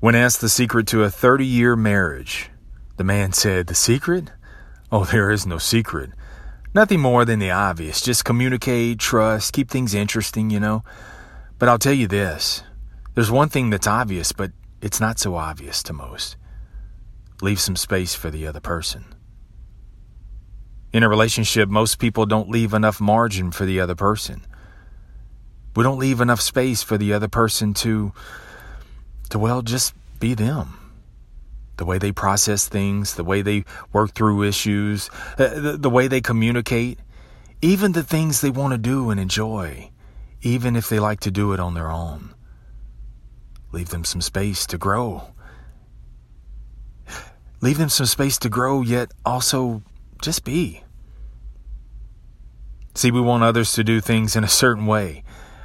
When asked the secret to a 30 year marriage, the man said, The secret? Oh, there is no secret. Nothing more than the obvious. Just communicate, trust, keep things interesting, you know. But I'll tell you this there's one thing that's obvious, but it's not so obvious to most. Leave some space for the other person. In a relationship, most people don't leave enough margin for the other person. We don't leave enough space for the other person to, to well, just be them. The way they process things, the way they work through issues, uh, the, the way they communicate, even the things they want to do and enjoy, even if they like to do it on their own. Leave them some space to grow. Leave them some space to grow, yet also just be. See, we want others to do things in a certain way.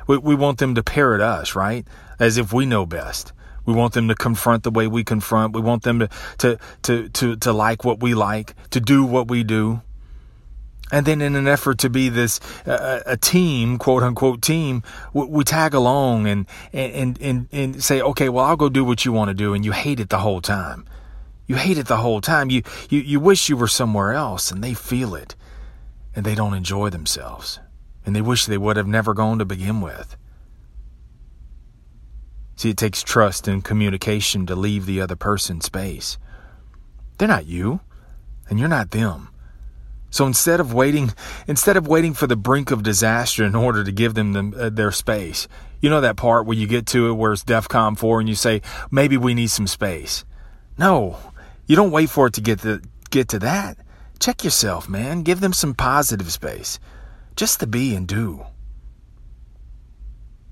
We, we want them to parrot us, right? As if we know best. We want them to confront the way we confront. We want them to, to, to, to, to like what we like, to do what we do. And then, in an effort to be this uh, a team, quote unquote team, we, we tag along and, and and and say, okay, well, I'll go do what you want to do, and you hate it the whole time. You hate it the whole time. You you you wish you were somewhere else, and they feel it, and they don't enjoy themselves, and they wish they would have never gone to begin with. See, it takes trust and communication to leave the other person space. They're not you, and you're not them. So instead of waiting, instead of waiting for the brink of disaster in order to give them, them uh, their space, you know that part where you get to it where it's DEFCON 4 and you say, maybe we need some space. No, you don't wait for it to get to, get to that. Check yourself, man. Give them some positive space. Just to be and do.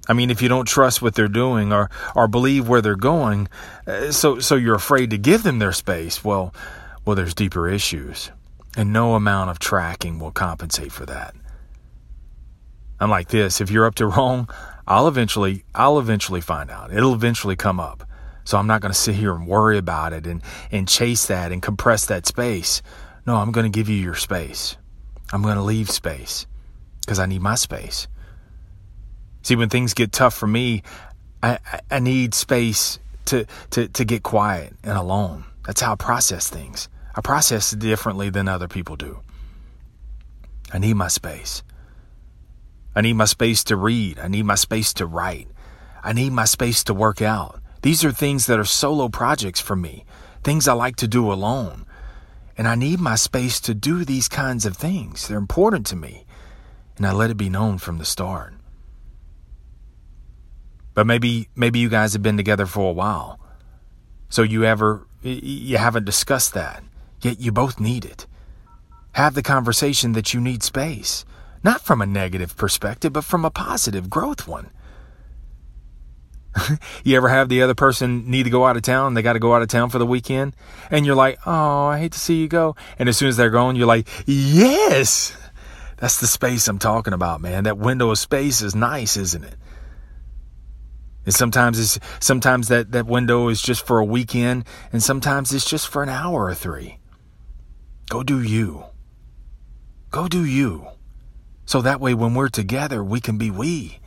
I mean, if you don't trust what they're doing or, or believe where they're going, uh, so, so you're afraid to give them their space, well, well, there's deeper issues. And no amount of tracking will compensate for that. I'm like this, if you're up to wrong, I'll eventually I'll eventually find out. It'll eventually come up. So I'm not going to sit here and worry about it and, and chase that and compress that space. No, I'm going to give you your space. I'm going to leave space because I need my space. See, when things get tough for me, I, I need space to, to, to get quiet and alone. That's how I process things. I process differently than other people do. I need my space. I need my space to read. I need my space to write. I need my space to work out. These are things that are solo projects for me, things I like to do alone. And I need my space to do these kinds of things. They're important to me. And I let it be known from the start. But maybe maybe you guys have been together for a while. So you ever you haven't discussed that. Yet you both need it. Have the conversation that you need space, not from a negative perspective, but from a positive growth one. you ever have the other person need to go out of town? They got to go out of town for the weekend. And you're like, oh, I hate to see you go. And as soon as they're gone, you're like, yes. That's the space I'm talking about, man. That window of space is nice, isn't it? And sometimes it's sometimes that, that window is just for a weekend, and sometimes it's just for an hour or three. Go do you. Go do you. So that way when we're together, we can be we.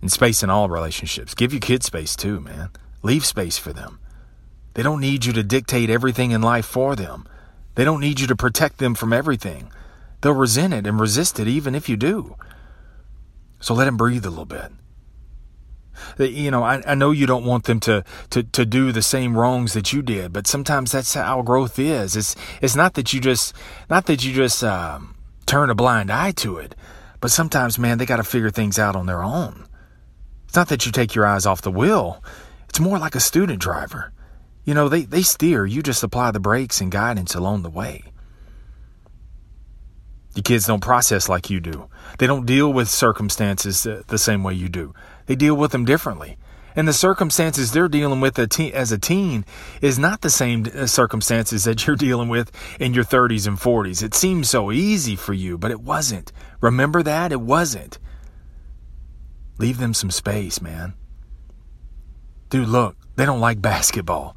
And space in all relationships. Give your kids space too, man. Leave space for them. They don't need you to dictate everything in life for them. They don't need you to protect them from everything. They'll resent it and resist it even if you do. So let them breathe a little bit. You know, I, I know you don't want them to, to, to do the same wrongs that you did, but sometimes that's how growth is. It's, it's not that you just, not that you just, um, turn a blind eye to it, but sometimes, man, they got to figure things out on their own. It's not that you take your eyes off the wheel. It's more like a student driver. You know, they, they steer, you just apply the brakes and guidance along the way. Your kids don't process like you do. They don't deal with circumstances the same way you do. They deal with them differently. And the circumstances they're dealing with as a teen is not the same uh, circumstances that you're dealing with in your 30s and 40s. It seems so easy for you, but it wasn't. Remember that? It wasn't. Leave them some space, man. Dude, look, they don't like basketball.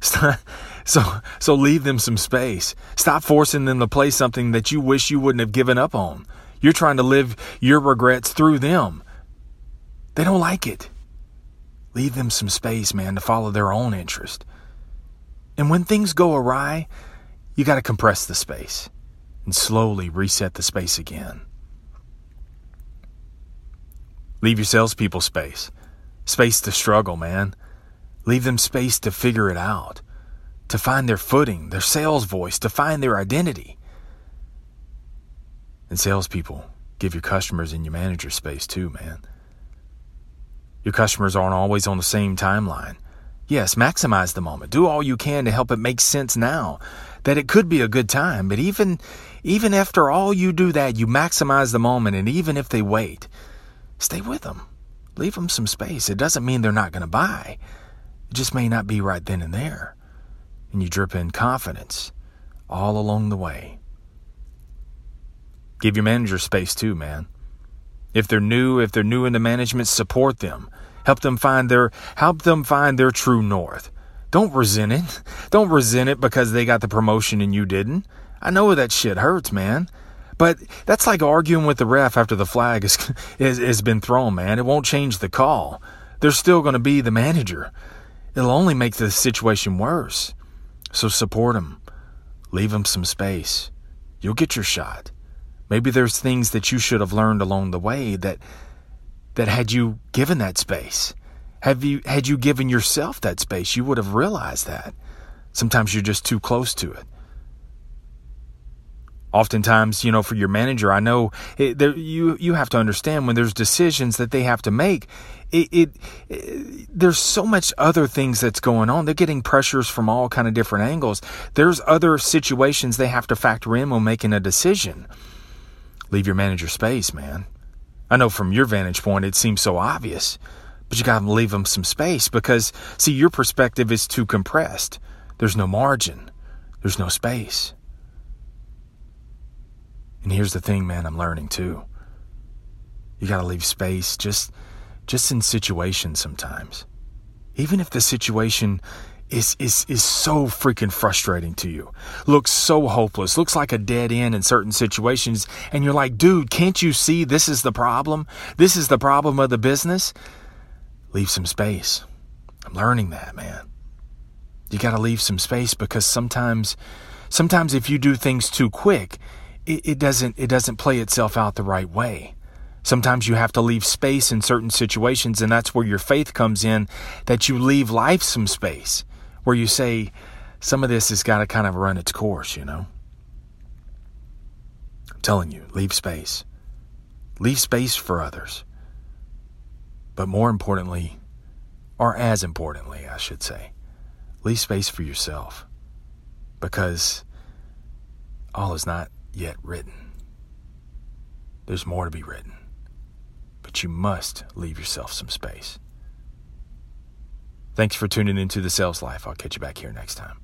So, so leave them some space. Stop forcing them to play something that you wish you wouldn't have given up on. You're trying to live your regrets through them. They don't like it. Leave them some space, man, to follow their own interest. And when things go awry, you got to compress the space and slowly reset the space again. Leave your salespeople space. Space to struggle, man. Leave them space to figure it out, to find their footing, their sales voice, to find their identity. And salespeople, give your customers and your manager space too, man. Your customers aren't always on the same timeline. Yes, maximize the moment. Do all you can to help it make sense now that it could be a good time, but even even after all you do that, you maximize the moment and even if they wait, stay with them. Leave them some space. It doesn't mean they're not going to buy. It just may not be right then and there. And you drip in confidence all along the way. Give your manager space too, man. If they're new, if they're new into management, support them. Help them find their help them find their true north. Don't resent it. Don't resent it because they got the promotion and you didn't. I know that shit hurts, man. But that's like arguing with the ref after the flag is, is, has been thrown, man. It won't change the call. They're still going to be the manager. It'll only make the situation worse. So support them. Leave them some space. You'll get your shot. Maybe there's things that you should have learned along the way that that had you given that space, have you had you given yourself that space, you would have realized that. Sometimes you're just too close to it. Oftentimes, you know, for your manager, I know it, there, you you have to understand when there's decisions that they have to make. It, it, it, there's so much other things that's going on. They're getting pressures from all kind of different angles. There's other situations they have to factor in when making a decision. Leave your manager space, man. I know from your vantage point it seems so obvious, but you got to leave them some space because, see, your perspective is too compressed. There's no margin, there's no space. And here's the thing, man, I'm learning too. You got to leave space just just in situations sometimes. Even if the situation is is is so freaking frustrating to you. Looks so hopeless. Looks like a dead end in certain situations and you're like, "Dude, can't you see this is the problem? This is the problem of the business?" Leave some space. I'm learning that, man. You got to leave some space because sometimes sometimes if you do things too quick, it, it doesn't it doesn't play itself out the right way. Sometimes you have to leave space in certain situations, and that's where your faith comes in, that you leave life some space where you say some of this has got to kind of run its course, you know? I'm telling you, leave space. Leave space for others. But more importantly, or as importantly, I should say, leave space for yourself. Because all is not yet written. There's more to be written. But you must leave yourself some space. Thanks for tuning into the sales life. I'll catch you back here next time.